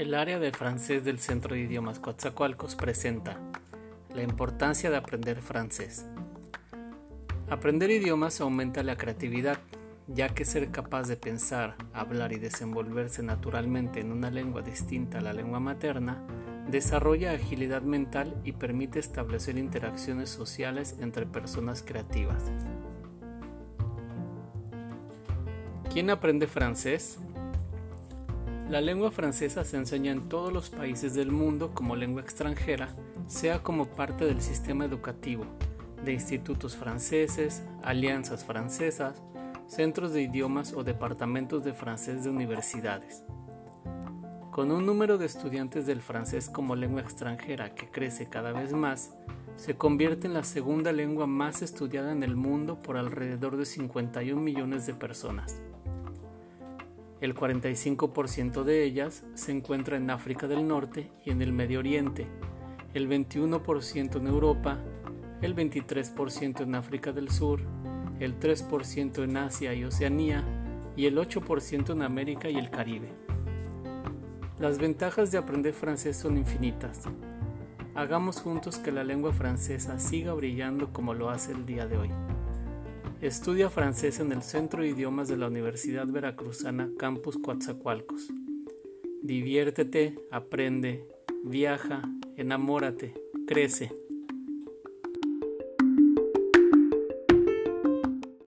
El área de francés del Centro de Idiomas Coatzacoalcos presenta la importancia de aprender francés. Aprender idiomas aumenta la creatividad, ya que ser capaz de pensar, hablar y desenvolverse naturalmente en una lengua distinta a la lengua materna desarrolla agilidad mental y permite establecer interacciones sociales entre personas creativas. ¿Quién aprende francés? La lengua francesa se enseña en todos los países del mundo como lengua extranjera, sea como parte del sistema educativo, de institutos franceses, alianzas francesas, centros de idiomas o departamentos de francés de universidades. Con un número de estudiantes del francés como lengua extranjera que crece cada vez más, se convierte en la segunda lengua más estudiada en el mundo por alrededor de 51 millones de personas. El 45% de ellas se encuentra en África del Norte y en el Medio Oriente, el 21% en Europa, el 23% en África del Sur, el 3% en Asia y Oceanía y el 8% en América y el Caribe. Las ventajas de aprender francés son infinitas. Hagamos juntos que la lengua francesa siga brillando como lo hace el día de hoy. Estudia francés en el Centro de Idiomas de la Universidad Veracruzana Campus Coatzacoalcos. Diviértete, aprende, viaja, enamórate, crece.